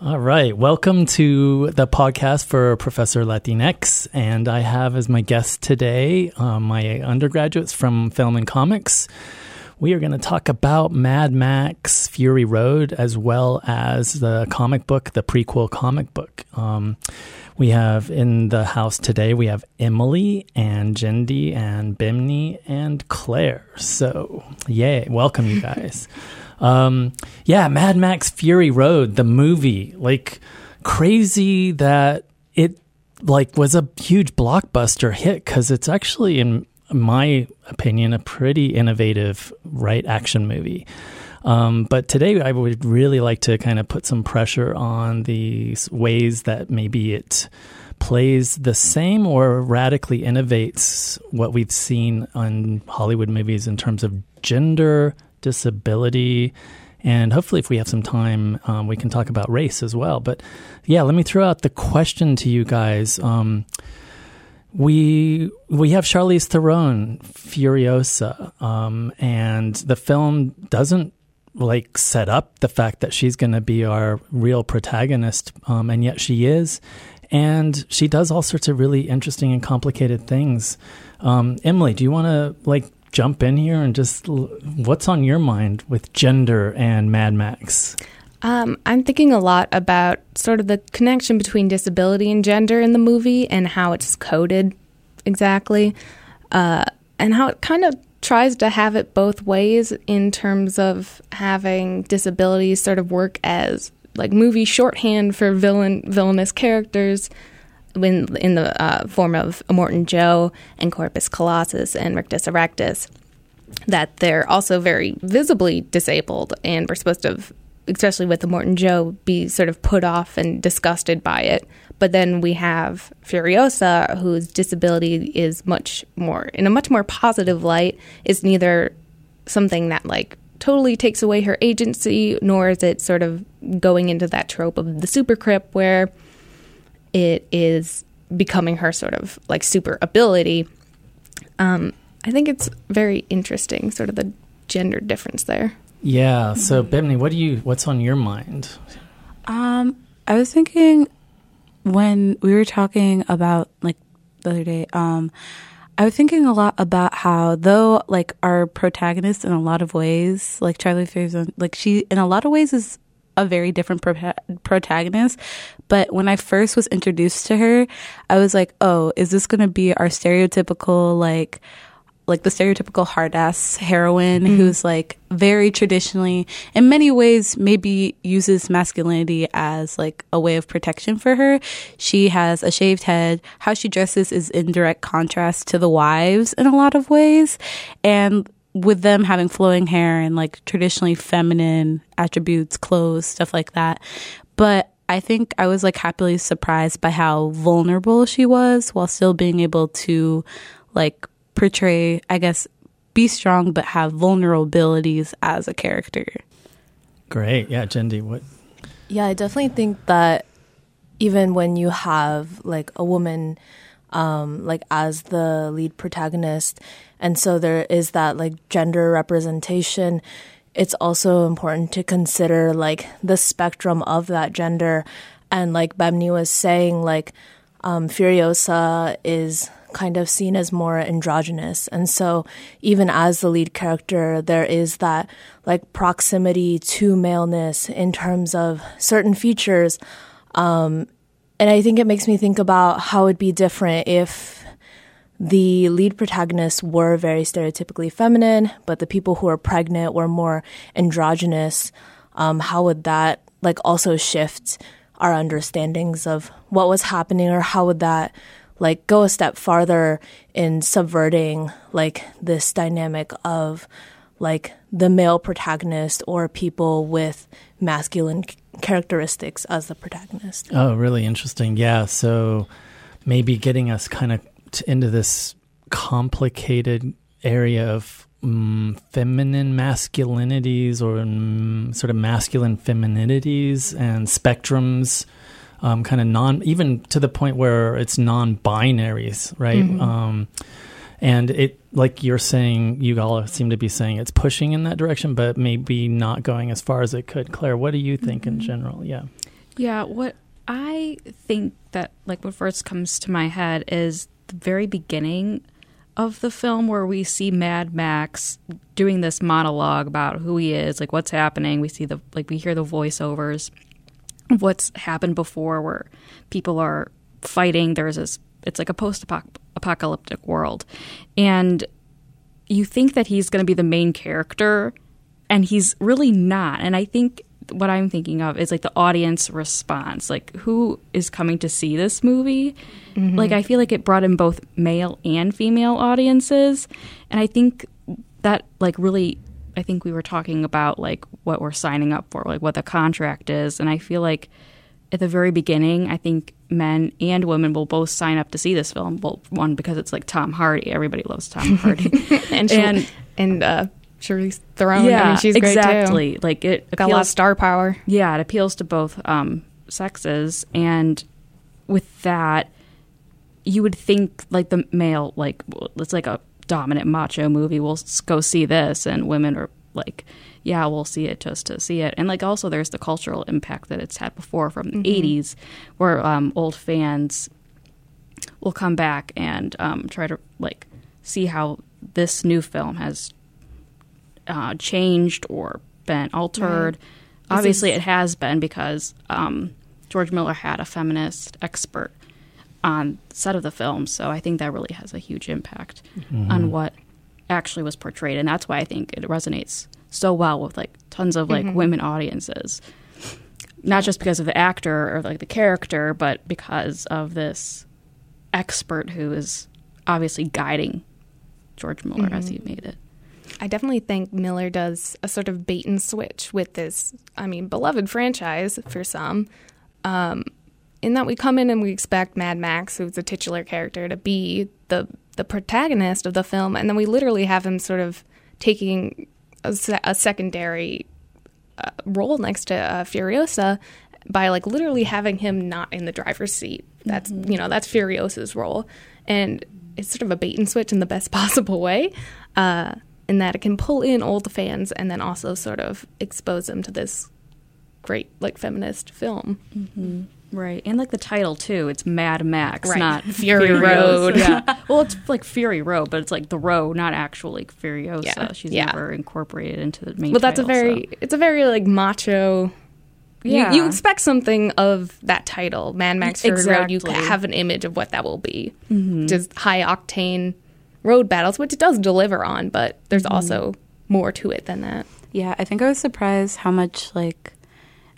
All right. Welcome to the podcast for Professor Latinx. And I have as my guest today uh, my undergraduates from Film and Comics. We are going to talk about Mad Max Fury Road as well as the comic book, the prequel comic book. Um, we have in the house today, we have Emily and Jendi and Bimni and Claire. So, yay. Welcome, you guys. Um, yeah, Mad Max Fury Road, the movie, like crazy that it like was a huge blockbuster hit because it's actually, in my opinion, a pretty innovative right action movie. Um, but today, I would really like to kind of put some pressure on the ways that maybe it plays the same or radically innovates what we've seen on Hollywood movies in terms of gender disability. And hopefully, if we have some time, um, we can talk about race as well. But yeah, let me throw out the question to you guys. Um, we we have Charlize Theron, Furiosa, um, and the film doesn't like set up the fact that she's going to be our real protagonist, um, and yet she is, and she does all sorts of really interesting and complicated things. Um, Emily, do you want to like jump in here and just what's on your mind with gender and Mad Max? Um, I'm thinking a lot about sort of the connection between disability and gender in the movie and how it's coded exactly, uh, and how it kind of tries to have it both ways in terms of having disabilities sort of work as like movie shorthand for villain villainous characters in, in the uh, form of Immortan Joe and Corpus Colossus and Rictus Erectus, that they're also very visibly disabled and we're supposed to, especially with Immortan Joe, be sort of put off and disgusted by it. But then we have Furiosa, whose disability is much more, in a much more positive light, is neither something that like totally takes away her agency, nor is it sort of going into that trope of the super crip where it is becoming her sort of like super ability. Um, I think it's very interesting, sort of the gender difference there. Yeah. So, Bimni, what do you? What's on your mind? Um, I was thinking when we were talking about like the other day. Um, I was thinking a lot about how, though, like our protagonist in a lot of ways, like Charlie Theron, like she in a lot of ways is a very different pro- protagonist. But when I first was introduced to her, I was like, oh, is this going to be our stereotypical, like, like the stereotypical hard ass heroine mm-hmm. who's like very traditionally, in many ways, maybe uses masculinity as like a way of protection for her. She has a shaved head. How she dresses is in direct contrast to the wives in a lot of ways. And with them having flowing hair and like traditionally feminine attributes, clothes, stuff like that. But I think I was like happily surprised by how vulnerable she was while still being able to like portray, I guess, be strong but have vulnerabilities as a character. Great. Yeah, Jendi, what? Yeah, I definitely think that even when you have like a woman um, like as the lead protagonist, and so there is that like gender representation. It's also important to consider like the spectrum of that gender, and like Bimni was saying, like um, Furiosa is kind of seen as more androgynous. And so even as the lead character, there is that like proximity to maleness in terms of certain features. Um, and I think it makes me think about how it'd be different if the lead protagonists were very stereotypically feminine, but the people who are pregnant were more androgynous. Um, how would that like also shift our understandings of what was happening, or how would that like go a step farther in subverting like this dynamic of like the male protagonist or people with masculine characteristics as the protagonist. Oh, really interesting. Yeah. So maybe getting us kind of into this complicated area of um, feminine masculinities or um, sort of masculine femininities and spectrums. Um, kind of non, even to the point where it's non-binaries, right? Mm-hmm. And it like you're saying you all seem to be saying it's pushing in that direction but maybe not going as far as it could claire what do you think mm-hmm. in general yeah Yeah, what I think that like what first comes to my head is the very beginning of the film where we see Mad Max doing this monologue about who he is, like what's happening. We see the like we hear the voiceovers of what's happened before where people are fighting. There's this it's like a post apocalyptic world. And you think that he's going to be the main character and he's really not. And I think what I'm thinking of is like the audience response. Like who is coming to see this movie? Mm-hmm. Like I feel like it brought in both male and female audiences. And I think that like really I think we were talking about like what we're signing up for, like what the contract is. And I feel like at the very beginning, I think men and women will both sign up to see this film. Well, one because it's like Tom Hardy. Everybody loves Tom Hardy, and and, and uh, Charlize Theron. Yeah, I mean, she's exactly. Great too. Like it got appeals, a lot of star power. Yeah, it appeals to both um, sexes, and with that, you would think like the male, like it's like a dominant macho movie. We'll go see this, and women are like yeah, we'll see it just to see it. And like also there's the cultural impact that it's had before from the mm-hmm. 80s where um, old fans will come back and um, try to like see how this new film has uh, changed or been altered. Right. Obviously, it has been because um, George Miller had a feminist expert on set of the film, so I think that really has a huge impact mm-hmm. on what actually was portrayed, and that's why I think it resonates so well with like tons of like mm-hmm. women audiences not just because of the actor or like the character but because of this expert who is obviously guiding george miller mm-hmm. as he made it I definitely think Miller does a sort of bait and switch with this, I mean, beloved franchise for some. Um, in that we come in and we expect Mad Max, who's a titular character, to be the the protagonist of the film, and then we literally have him sort of taking a, se- a secondary uh, role next to uh, Furiosa by like literally having him not in the driver's seat. That's mm-hmm. you know that's Furiosa's role, and it's sort of a bait and switch in the best possible way, uh, in that it can pull in old fans and then also sort of expose them to this great like feminist film. Mm-hmm. Right, and like the title too. It's Mad Max, right. not Fury Road. yeah, well, it's like Fury Road, but it's like the road, not actually Furiosa. Yeah. She's yeah. never incorporated into the main. But that's a very, so. it's a very like macho. Yeah, you, you, expect something of that title, Mad Max Fury exactly. Road. You have an image of what that will be, mm-hmm. just high octane road battles, which it does deliver on, but there's mm-hmm. also more to it than that. Yeah, I think I was surprised how much like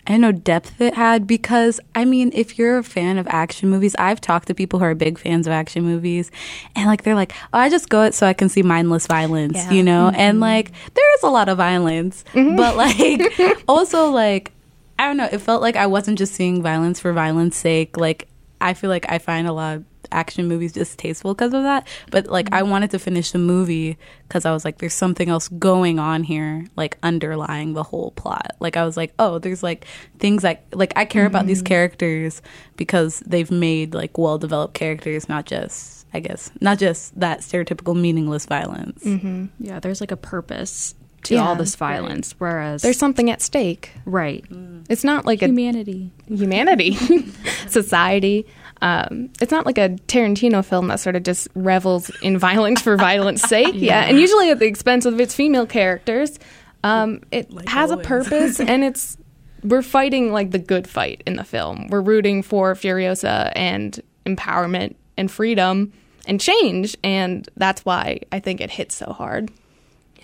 I know depth it had because I mean, if you're a fan of action movies, I've talked to people who are big fans of action movies, and like they're like, oh, I just go it so I can see mindless violence, yeah. you know, mm-hmm. and like there is a lot of violence, mm-hmm. but like also like I don't know, it felt like I wasn't just seeing violence for violence sake. Like I feel like I find a lot of action movies distasteful because of that. But like, mm-hmm. I wanted to finish the movie because I was like, there's something else going on here, like underlying the whole plot. Like, I was like, oh, there's like things like like I care mm-hmm. about these mm-hmm. characters because they've made like well developed characters, not just I guess not just that stereotypical meaningless violence. Mm-hmm. Yeah, there's like a purpose to yeah, all this violence, right. whereas there's something at stake. Right. Mm. It's not like humanity, a, humanity, society. Um, it's not like a Tarantino film that sort of just revels in violence for violence sake. yeah. yeah. and usually at the expense of its female characters. Um, it like has always. a purpose, and it's we're fighting like the good fight in the film. We're rooting for Furiosa and empowerment and freedom and change, and that's why I think it hits so hard.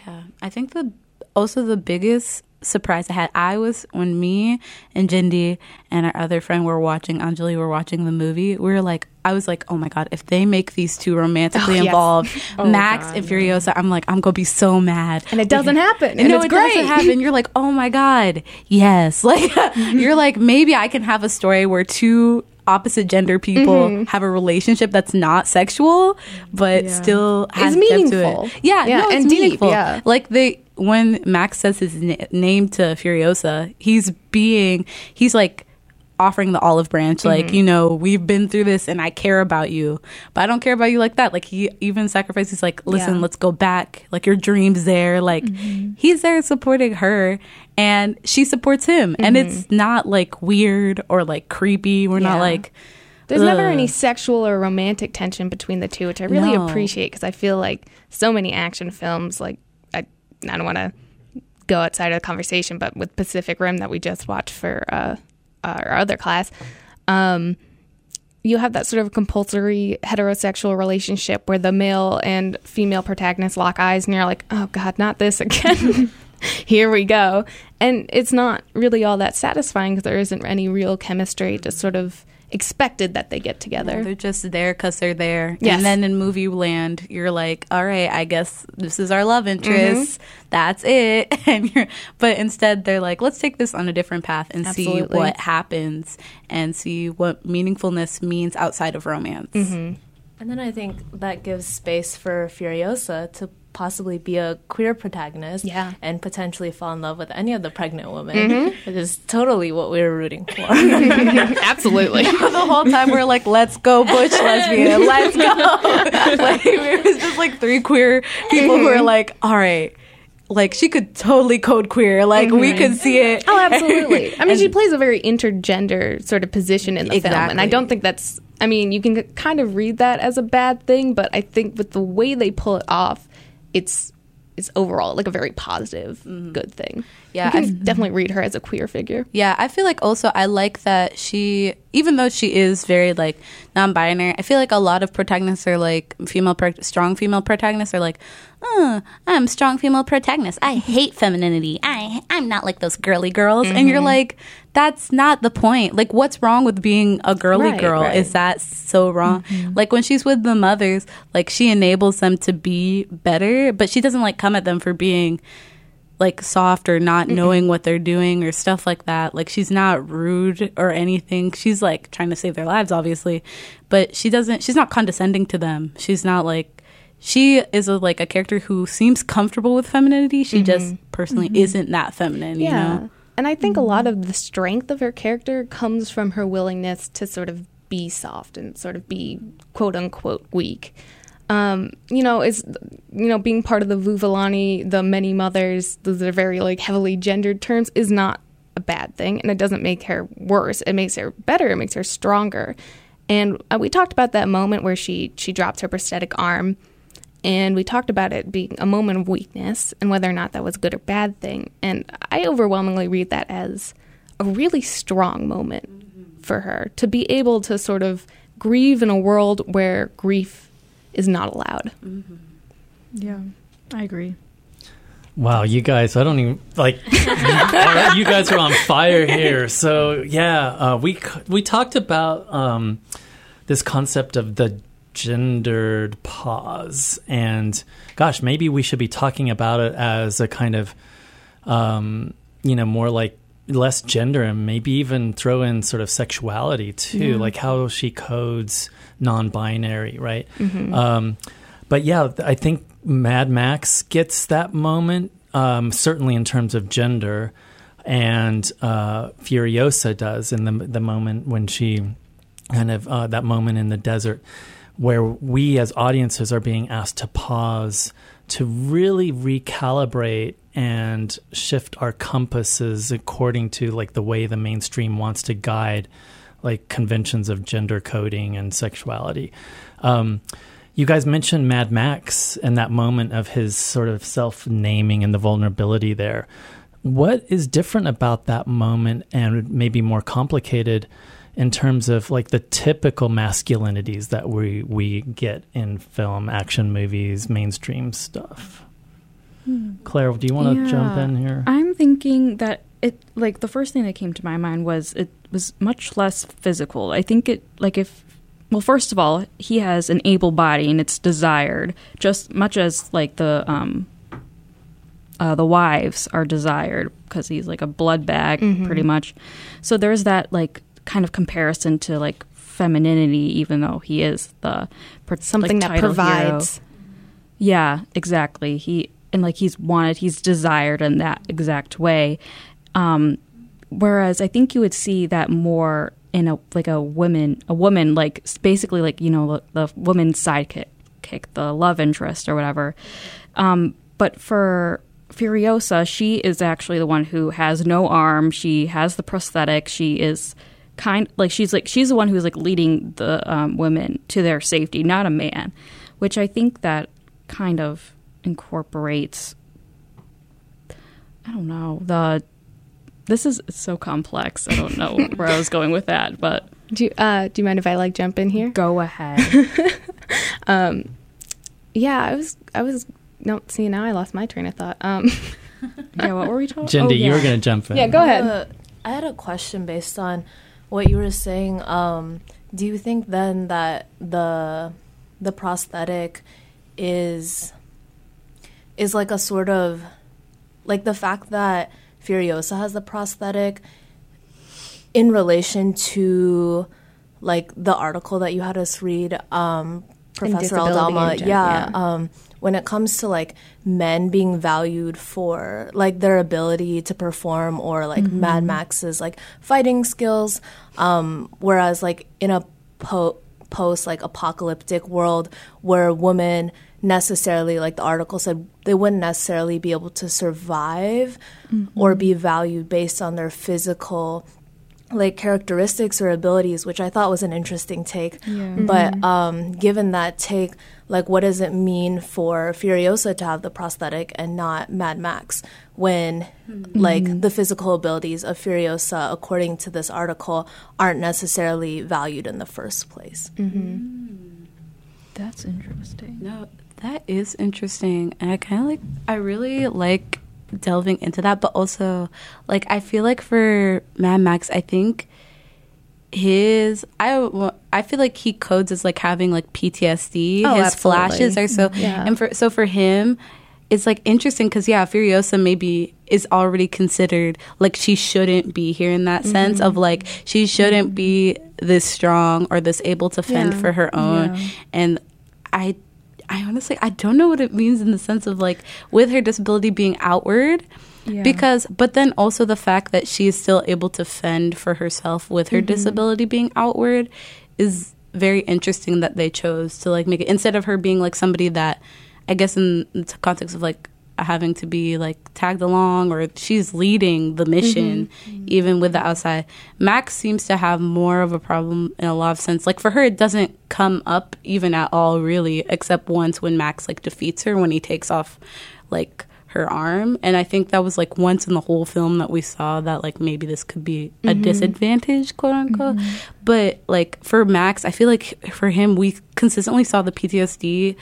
Yeah, I think the also the biggest surprise I had. I was when me and Jindy and our other friend were watching Anjali were watching the movie. We were like, I was like, oh my god, if they make these two romantically oh, involved, yes. oh, Max god, and Furiosa, yeah. I'm like, I'm gonna be so mad. And it doesn't happen. And, and no, it great. doesn't happen. You're like, oh my god, yes. Like you're like, maybe I can have a story where two opposite gender people mm-hmm. have a relationship that's not sexual, but yeah. still has it's meaningful. Yeah, yeah, no, and meaningful. Deep, yeah. Like they when Max says his na- name to Furiosa, he's being he's like offering the olive branch like mm-hmm. you know we've been through this and i care about you but i don't care about you like that. Like he even sacrifices like listen Yeah. let's go back. Like your dreams there. Like mm-hmm. he's there supporting her and she supports him. And mm-hmm. it's not like weird or like creepy. We're not like There's never any sexual or romantic tension between the two, which I really No. appreciate because I feel like so many action films, like I, don't want to go outside of the conversation, but with Pacific Rim that we just watched for uh, our other class, um, you have that sort of compulsory heterosexual relationship where the male and female protagonists lock eyes, and you're like, oh god, not this again. Here we go, and it's not really all that satisfying because there isn't any real chemistry. to sort of expected that they get together. They're just there because they're there. Yes. And then in movie land, you're like, all right, I guess this is our love interest. That's it. And you're, but instead, they're like, let's take this on a different path and see what happens and see what meaningfulness means outside of romance. Mm-hmm. And then I think that gives space for Furiosa to possibly be a queer protagonist Yeah. and potentially fall in love with any of the pregnant women, mm-hmm. which is totally what we were rooting for. Absolutely. the whole time we're like, let's go butch lesbian, let's go. like it was just like three queer people who are mm-hmm. like, all right, like she could totally code queer. Like we mm-hmm. could see it. Oh, absolutely. I mean, she plays a very intergender sort of position in the film, and I don't think that's. I mean, you can kind of read that as a bad thing, but I think with the way they pull it off, it's it's overall like a very positive, mm-hmm. good thing. Yeah, I- definitely read her as a queer figure. Yeah, I feel like also I like that she, even though she is very like non-binary, I feel like a lot of protagonists are like female, pro- strong female protagonists are like, oh, I'm strong female protagonist. I hate femininity. I I'm not like those girly girls. And you're mm-hmm. like, that's not the point. Like, what's wrong with being a girly Right, girl? right. Is that so wrong? Mm-hmm. Like when she's with the mothers, like she enables them to be better, but she doesn't like come at them for being like soft or not knowing what they're doing or stuff like that. Like she's not rude or anything. She's like trying to save their lives, obviously, but she doesn't. She's not condescending to them. She's not like. She is a, like a character who seems comfortable with femininity. She mm-hmm. just personally mm-hmm. isn't that feminine. You know. And I think a lot mm-hmm. of the strength of her character comes from her willingness to sort of be soft and sort of be quote unquote weak. Um, you know, is you know, being part of the Vuvalini, the many mothers, those are very like heavily gendered terms, is not a bad thing, and it doesn't make her worse. It makes her better. It makes her stronger. And uh, we talked about that moment where she she dropped her prosthetic arm, and we talked about it being a moment of weakness and whether or not that was a good or bad thing. And I overwhelmingly read that as a really strong moment for her to be able to sort of grieve in a world where grief is not allowed. Yeah, I agree. Wow, you guys, I don't even like. you guys are on fire here. So yeah, uh, we we talked about um, this concept of the gendered pause, and gosh, maybe we should be talking about it as a kind of, um, you know, more like less gender, and maybe even throw in sort of sexuality too, like how she codes non-binary, right? Um, but yeah, I think Mad Max gets that moment, um, certainly in terms of gender, and uh, Furiosa does in the the moment when she kind of uh, that moment in the desert where we as audiences are being asked to pause to really recalibrate and shift our compasses according to like the way the mainstream wants to guide like conventions of gender coding and sexuality um, you guys mentioned Mad Max and that moment of his sort of self naming and the vulnerability there. What is different about that moment and maybe more complicated in terms of like the typical masculinities that we we get in film, action movies, mainstream stuff? Claire, do you want to jump in here? I'm thinking that it like the first thing that came to my mind was it was much less physical. I think it like if well first of all, he has an able body and it's desired just much as like the um uh, the wives are desired because he's like a blood bag pretty much. So there's that like kind of comparison to like femininity even though he is the Something like, that title hero. provides. Yeah, exactly. He and like he's wanted, he's desired in that exact way. Um, whereas I think you would see that more in a like a woman, a woman like basically like you know the, the woman's sidekick, kick, the love interest or whatever. Um, but for Furiosa, she is actually the one who has no arm. She has the prosthetic. She is kind like she's like she's the one who's like leading the um, women to their safety, not a man, which I think that kind of incorporates. I don't know the. This is so complex. I don't know where I was going with that, but Do you, uh, do you mind if I like jump in here? go ahead. Yeah, I was I was no. See now I lost my train of thought. Um, yeah, what were we talking? Jindy, oh, you were going to jump in. yeah, go ahead. Uh, I had a question based on what you were saying. Um, do you think then that the the prosthetic is is like a sort of like the fact that Furiosa has the prosthetic in relation to like the article that you had us read, um, Professor Aldama. gen- yeah, yeah. um, when it comes to like men being valued for like their ability to perform or like Mm-hmm. Mad Max's like fighting skills, um, whereas like in a po- post like apocalyptic world where women necessarily like the article said they wouldn't necessarily be able to survive or be valued based on their physical like characteristics or abilities, which I thought was an interesting take. But mm-hmm. um, given that take, like, what does it mean for Furiosa to have the prosthetic and not Mad Max when, hmm. like, mm-hmm. the physical abilities of Furiosa, according to this article, aren't necessarily valued in the first place? Mm-hmm. Hmm. That's interesting. No, that is interesting. And I kind of like, I really like delving into that, but also, like, I feel like for Mad Max, I think his, I, I feel like he codes as like having like PTSD. Oh, his absolutely. flashes are so, Yeah. and for, so for him, it's like interesting because yeah, Furiosa maybe is already considered like she shouldn't be here in that sense of mm-hmm. like she shouldn't be this strong or this able to fend Yeah. for her own, and I I honestly I don't know what it means in the sense of like with her disability being outward Yeah. because but then also the fact that she is still able to fend for herself with her mm-hmm. disability being outward is very interesting that they chose to like make it instead of her being like somebody that I guess in the context of like having to be like tagged along or she's leading the mission mm-hmm. Mm-hmm. even with the outside. Max seems to have more of a problem in a lot of sense. Like for her it doesn't come up even at all really except once when max like defeats her when he takes off like her arm. And i think that was like once in the whole film that we saw that like maybe this could be a mm-hmm. disadvantage quote unquote but like for max i feel like for him we consistently saw the ptsd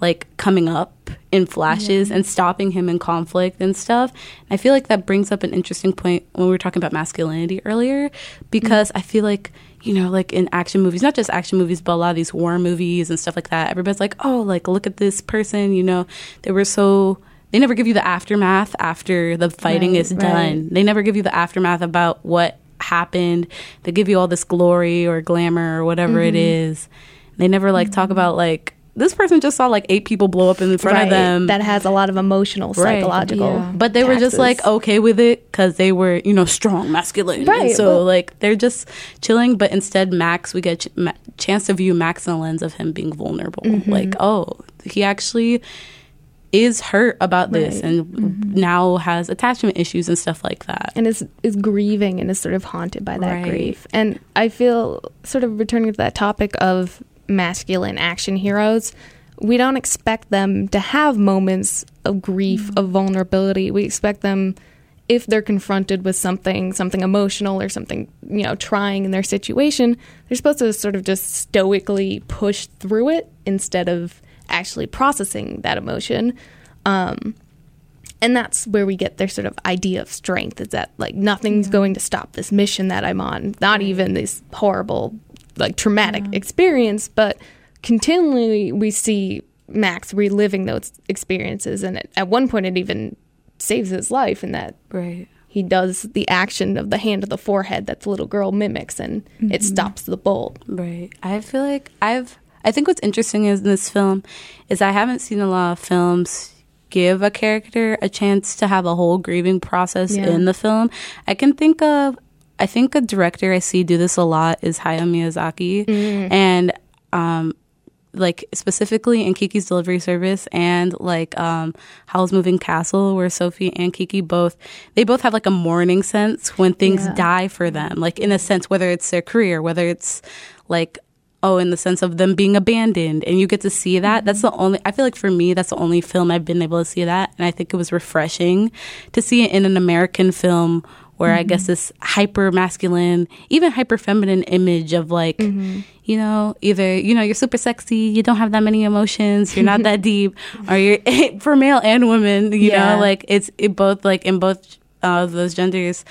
like coming up in flashes and stopping him in conflict and stuff. I feel like that brings up an interesting point when we were talking about masculinity earlier because mm. I feel like you know like in action movies not just action movies but a lot of these war movies and stuff like that everybody's like oh like look at this person you know? They were so they never give you the aftermath after the fighting Right, is done. They never give you the aftermath about what happened. They give you all this glory or glamour or whatever it mm-hmm. is. They never like talk mm-hmm. about like this person just saw like eight people blow up in front Right. of them That has a lot of emotional, Right. psychological. Yeah. but they were just like okay with it because they were you know strong masculine Right, and so well- like they're just chilling but instead max we get ch- ma- chance to view max in the lens of him being vulnerable Mm-hmm. like oh he actually is hurt about this Right. and now has attachment issues and stuff like that and is is grieving and is sort of haunted by that Right. grief. And I feel sort of returning to that topic of masculine action heroes, we don't expect them to have moments of grief, of vulnerability. We expect them if they're confronted with something something emotional or something, you know, trying in their situation, they're supposed to sort of just stoically push through it instead of actually processing that emotion. Um, and that's where we get their sort of idea of strength is that like nothing's going to stop this mission that i'm on not even this horrible like traumatic experience but continually we see max reliving those experiences and it, at one point it even saves his life in that right he does the action of the hand to the forehead that the little girl mimics and it mm-hmm. stops the bolt Right. I feel like I've I think what's interesting is in this film is I haven't seen a lot of films give a character a chance to have a whole grieving process Yeah. in the film. I can think of, I think a director I see do this a lot is Hayao Miyazaki, and um, like specifically in Kiki's Delivery Service and like um, Howl's Moving Castle, where Sophie and Kiki both they both have like a mourning sense when things Yeah. die for them, like in a sense whether it's their career, whether it's like oh in the sense of them being abandoned and you get to see that. That's the only i feel like for me that's the only film i've been able to see that and i think it was refreshing to see it in an american film where i guess this hyper masculine even hyper feminine image of like you know either you know you're super sexy you don't have that many emotions you're not that deep or you're for male and women you Yeah. know like it's it both like in both uh, those genders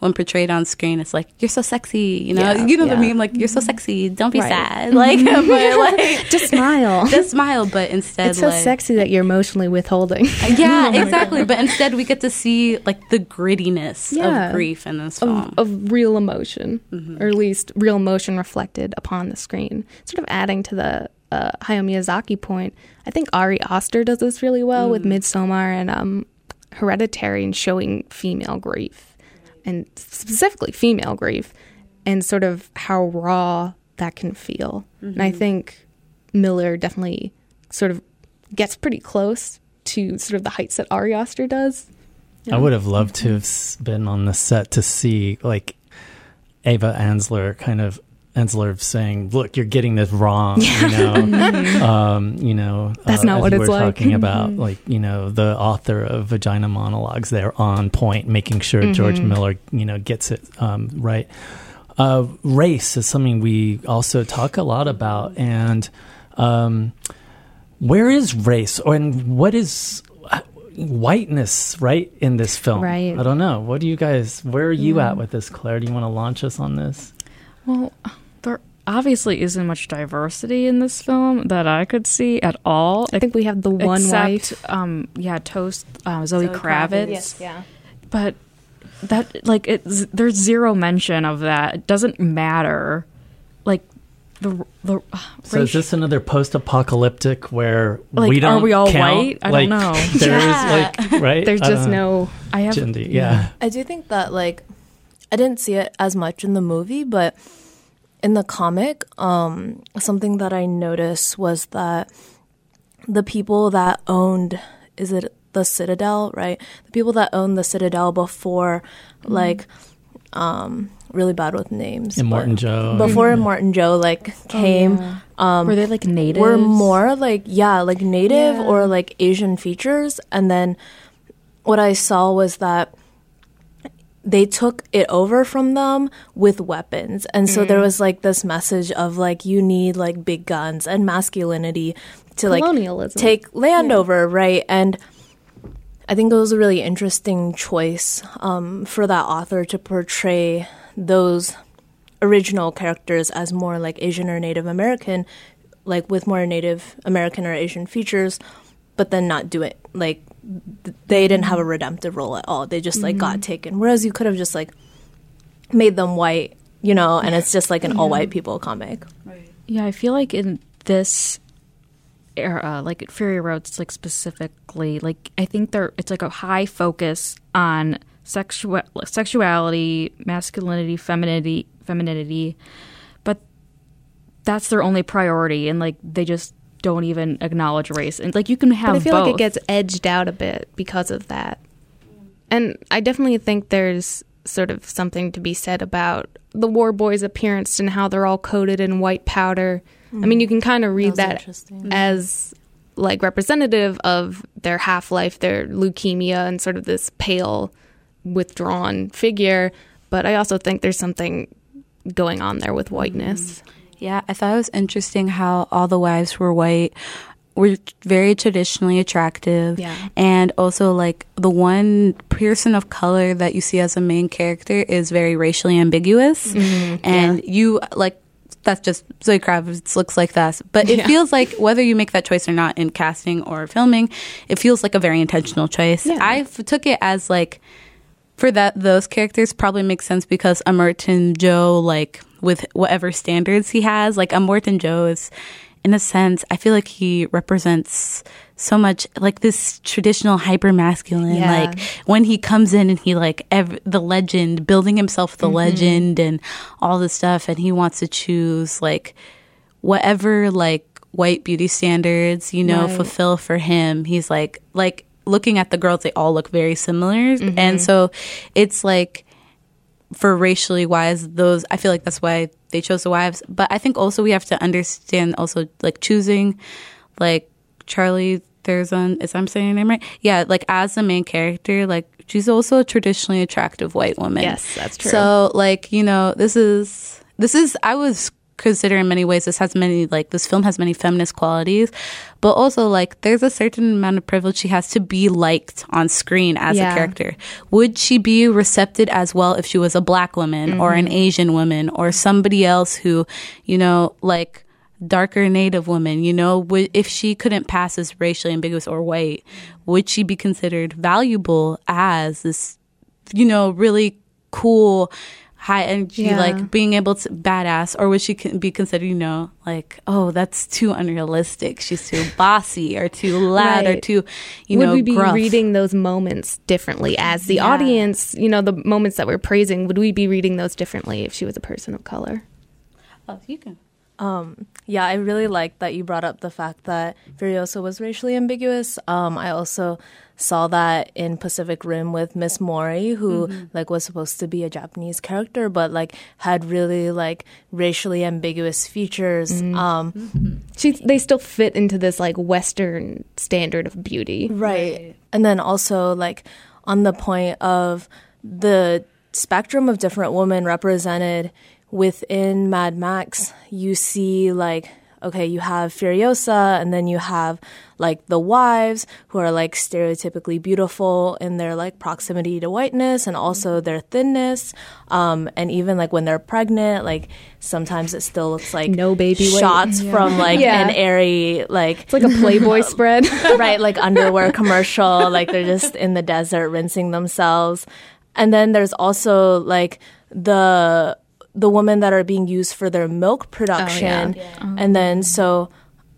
when portrayed on screen, it's like you're so sexy, you know. Yeah, you know the yeah. meme, like you're so sexy. Don't be Right. sad, like, but like Just smile. just smile. But instead, it's so like, sexy that you're emotionally withholding. Yeah, exactly. But instead, we get to see like the grittiness Yeah. of grief in this film. of, of real emotion, Mm-hmm. or at least real emotion reflected upon the screen. Sort of adding to the uh, Hayao Miyazaki point, I think Ari Aster does this really well Mm. with Midsommar and um, Hereditary and showing female grief, and specifically female grief, and sort of how raw that can feel. And Mm-hmm. I think Miller definitely sort of gets pretty close to sort of the heights that Ari Aster does. I would have loved to have been on the set to see like Eve Ensler kind of Ensler saying, "Look, you're getting this wrong." You know, um, you know, That's not what it's were like. talking about, like you know, the author of Vagina Monologues. They're on point, making sure George Miller, you know, gets it um, right. Uh, race is something we also talk a lot about, and um, where is race, or and what is uh, whiteness, right, in this film? Right. I don't know. What do you guys? Where are you at with this, Claire? Do you want to launch us on this? Well, obviously isn't much diversity in this film that I could see at all. I think we have the one except, wife. um, yeah, Toast, uh, Zoe, Zoe Kravitz. Kravitz. yeah. But that, like, it, there's zero mention of that. It doesn't matter. Like, the the uh, So is this another post-apocalyptic where Like, we are don't are we all count? white? I like, don't know. There is Yeah. like right. There's just don't no. I have gender. Yeah. I do think that like I didn't see it as much in the movie, but in the comic, um, something that I noticed was that the people that owned is it the Citadel, right? The people that owned the Citadel before, like, um, really bad with names. And Morton but Joe. Before martin Joe like came, um, Were they like native? were more like yeah like native Yeah. or like asian features and then what i saw was that they took it over from them with weapons. And so there was like this message of like you need like big guns and masculinity to like take land over right? And i think it was a really interesting choice um, for that author to portray those original characters as more like asian or native american like with more native american or asian features but then not do it. Like they didn't have a redemptive role at all. They just like got mm-hmm. taken. Whereas you could have just like made them white you know and it's just like an all white people comic. Right. Yeah, I feel like in this era, like at Fury Road, like specifically, like I think there it's like a high focus on sexual sexuality, masculinity, femininity, femininity, but that's their only priority, and like they just don't even acknowledge race, and like you can have But I feel both. like it gets edged out a bit because of that. And I definitely think there's sort of something to be said about the War Boys' appearance and how they're all coated in white powder. I mean, you can kind of read was that as like representative of their half life, their leukemia, and sort of this pale, withdrawn figure. But I also think there's something going on there with whiteness. Yeah, I thought it was interesting how all the wives were white, were very traditionally attractive. Yeah. And also, like, the one person of color that you see as a main character is very racially ambiguous. Mm-hmm. And you, like, that's just Zoe Kravitz looks like that. But it Yeah. feels like whether you make that choice or not in casting or filming, it feels like a very intentional choice. Yeah. I took it as like for that those characters probably make sense because Immortan Joe like with whatever standards he has like Immortan Joe is in a sense, I feel like he represents so much like this traditional hyper masculine. Yeah. Like when he comes in and he like ev- the legend, building himself the mm-hmm. legend and all this stuff, and he wants to choose like whatever like white beauty standards you know Right. fulfill for him. He's like like looking at the girls, they all look very similar, mm-hmm. and so it's like for racially wise those i feel like that's why they chose the wives. But i think also we have to understand also like choosing like charlie Therzon, is i'm saying her name right? Yeah like as the main character like she's also a traditionally attractive white woman. Yes, that's true. so like you know this is this is i was consider in many ways this has many like this film has many feminist qualities but also like there's a certain amount of privilege she has to be liked on screen as Yeah. a character. Would she be recepted as well if she was a black woman or an mm-hmm. asian woman or somebody else who you know like darker native woman you know? Would, if she couldn't pass as racially ambiguous or white would she be considered valuable as this you know really cool high energy Yeah. like being able to badass or would she be considered you know like oh that's too unrealistic she's too bossy or too loud or too you would know we be gruff. reading those moments differently as the Yeah. audience? You know, the moments that we're praising, would we be reading those differently if she was a person of color? oh, you can Um, yeah, I really like that you brought up the fact that Furiosa was racially ambiguous. Um, I also saw that in Pacific Rim with Miss Mori, who mm-hmm. like was supposed to be a Japanese character, but like had really like racially ambiguous features. Mm-hmm. Um, mm-hmm. She, they still fit into this like Western standard of beauty. Right. And then also like on the point of the spectrum of different women represented within Mad Max, you see like okay, you have Furiosa and then you have like the wives who are like stereotypically beautiful in their like proximity to whiteness and also their thinness. Um, and even like when they're pregnant, like sometimes it still looks like No baby shots from like Yeah. an airy like It's like a Playboy spread. right, like underwear commercial, like they're just in the desert rinsing themselves. And then there's also like the the women that are being used for their milk oh, production. Uh-huh. And then so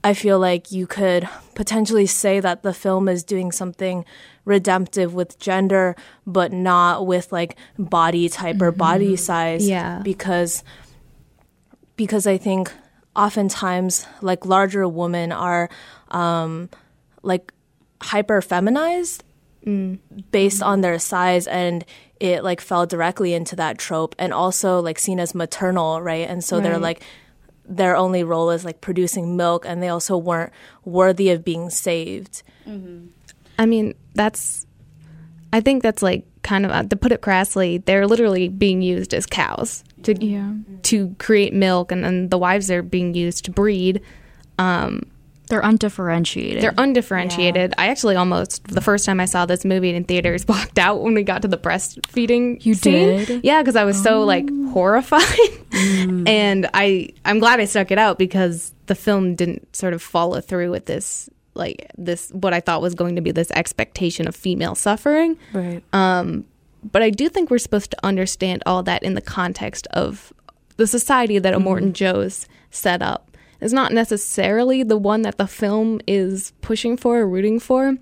I feel like you could potentially say that the film is doing something redemptive with gender, but not with like body type or body mm-hmm. size. Yeah. Because because I think oftentimes like larger women are um, like hyper feminized mm. based on their size and it like fell directly into that trope and also like seen as maternal right and so they're like their only role is like producing milk and they also weren't worthy of being saved I mean, that's. I think that's like kind of uh, to put it crassly, they're literally being used as cows to Yeah. to create milk, and then the wives are being used to breed. Um, They're undifferentiated. they're undifferentiated. I actually almost the first time I saw this movie in theaters walked out when we got to the breastfeeding. You scene. did? Yeah, because I was so like horrified, and I I'm glad I stuck it out because the film didn't sort of follow through with this like this what I thought was going to be this expectation of female suffering. right Um, but I do think we're supposed to understand all that in the context of the society that Immortan Joe's set up. It's not necessarily the one that the film is pushing for or rooting for,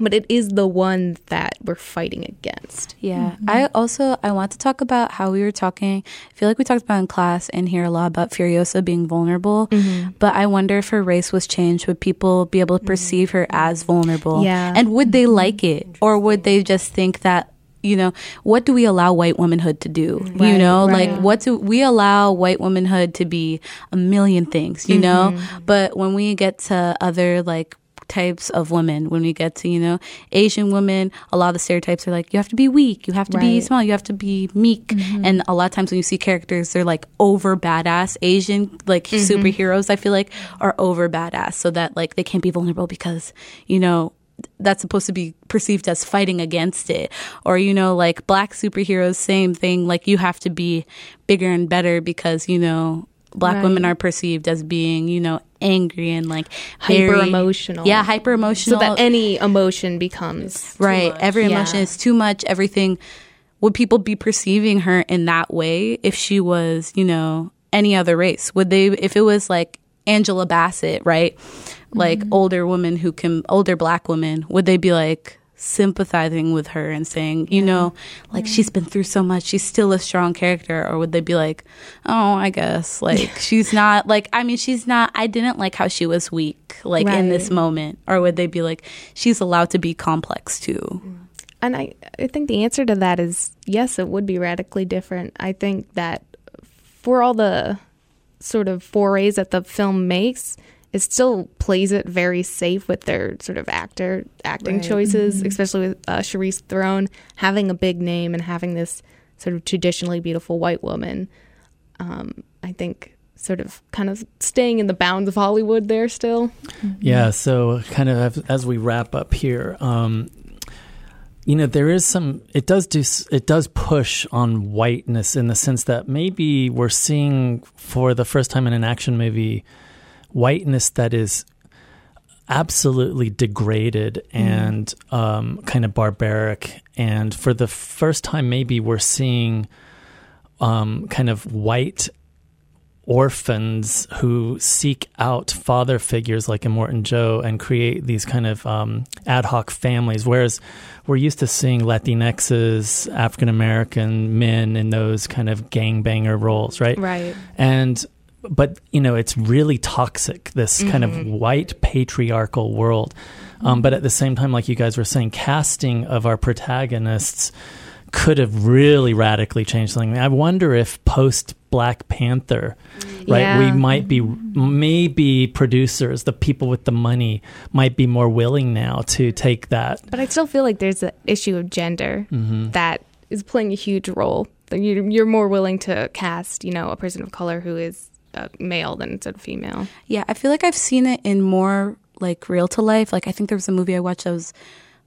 but it is the one that we're fighting against. Yeah. Mm-hmm. I also I want to talk about how we were talking. I feel like we talked about in class and hear a lot about Furiosa being vulnerable. Mm-hmm. But I wonder if her race was changed, would people be able to mm. perceive her as vulnerable? Yeah. And would they mm-hmm. like it? Or would they just think that you know, what do we allow white womanhood to do? you know, right. like what do we allow white womanhood to be a million things, you know? Mm-hmm. But when we get to other like types of women when we get to you know asian women a lot of the stereotypes are like you have to be weak you have to be small you have to be meek. Mm-hmm. And a lot of times when you see characters they're like over badass. Asian like mm-hmm. superheroes i feel like are over badass so that like they can't be vulnerable because you know that's supposed to be perceived as fighting against it or you know like black superheroes same thing like you have to be bigger and better because you know black Right. women are perceived as being you know angry and like very- Hyper emotional. yeah hyper emotional. So that any emotion becomes right every Yeah. emotion is too much everything would people be perceiving her in that way if she was you know any other race would they if it was like Angela Bassett, right? Like mm-hmm. older women who can older black women, would they be like sympathizing with her and saying, you know, like she's been through so much, she's still a strong character, or would they be like, oh, I guess like she's not like I mean she's not. I didn't like how she was weak like in this moment, or would they be like she's allowed to be complex too? Mm-hmm. And I, I think the answer to that is yes, it would be radically different. I think that for all the sort of forays that the film makes, it still plays it very safe with their sort of actor acting Right. choices, especially with uh, Charlize Theron having a big name and having this sort of traditionally beautiful white woman. Um, I think sort of kind of staying in the bounds of Hollywood there still. Yeah, so kind of as, as we wrap up here, um, you know, there is some. It does do. It does push on whiteness in the sense that maybe we're seeing for the first time in an action movie whiteness that is absolutely degraded and um, kind of barbaric. And for the first time, maybe we're seeing um, kind of white orphans who seek out father figures like Immortan Joe and create these kind of um, ad hoc families. Whereas we're used to seeing Latinxes, African American men in those kind of gangbanger roles, right? Right. And but you know it's really toxic this kind of white patriarchal world. Um, but at the same time like you guys were saying casting of our protagonists could have really radically changed something. I wonder if post black panther right we might be maybe producers the people with the money might be more willing now to take that. But I still feel like there's an issue of gender Mm-hmm. that is playing a huge role. You're more willing to cast, you know, a person of color who is uh, male than instead of female. Yeah, I feel like I've seen it in more like real to life. Like I think there was a movie I watched that was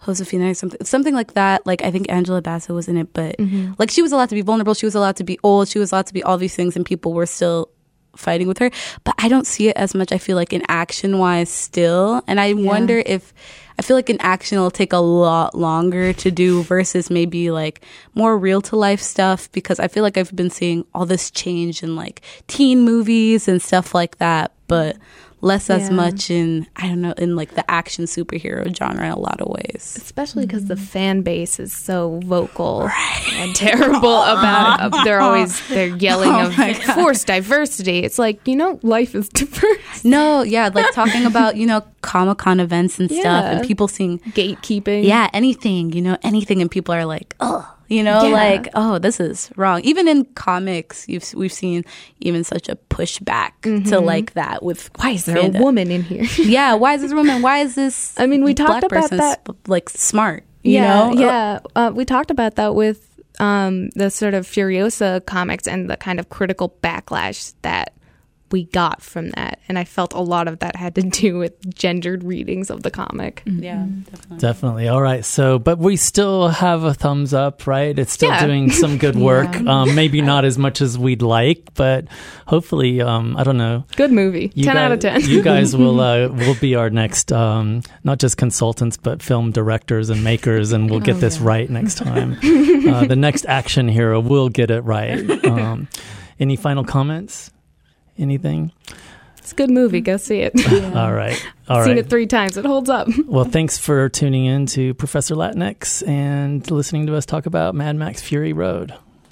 Josefina or something something like that. Like I think Angela Bassett was in it, but like she was allowed to be vulnerable, she was allowed to be old, she was allowed to be all these things and people were still fighting with her. But I don't see it as much I feel like in action wise still. And I wonder if I feel like in action it'll take a lot longer to do versus maybe like more real to life stuff because I feel like I've been seeing all this change in like teen movies and stuff like that, but less as much in I don't know in like the action superhero genre in a lot of ways. Especially because the fan base is so vocal and terrible about. it. they're always they're yelling Oh of forced diversity. It's like you know, life is diverse. No, yeah, like talking about, you know, Comic Con events and stuff Yeah. and people seeing Gatekeeping. yeah, anything, you know, anything, and people are like, oh, you know, Yeah. like, oh, this is wrong. Even in comics, you've we've seen even such a pushback to like that with Why is there fandom. a woman in here? Yeah, why is this woman? Why is this? I mean, we talked about that- like smart. You yeah, know, yeah. Uh, we talked about that with um, the sort of Furiosa comics and the kind of critical backlash that we got from that, and I felt a lot of that had to do with gendered readings of the comic. yeah, definitely. Definitely. All right. So, but we still have a thumbs up, right? It's still Yeah. doing some good work. Um, maybe not as much as we'd like, but hopefully, um, I don't know. Good movie, You ten guys, out of ten. you guys will uh, will be our next, um, not just consultants, but film directors and makers, and we'll get Oh, this right next time. uh, the next action hero will get it right. Um, any final comments? Anything? it's a good movie. Go see it. All right. All Seen right. it three times. It holds up. Well, thanks for tuning in to Professor Latinx and listening to us talk about Mad Max Fury Road.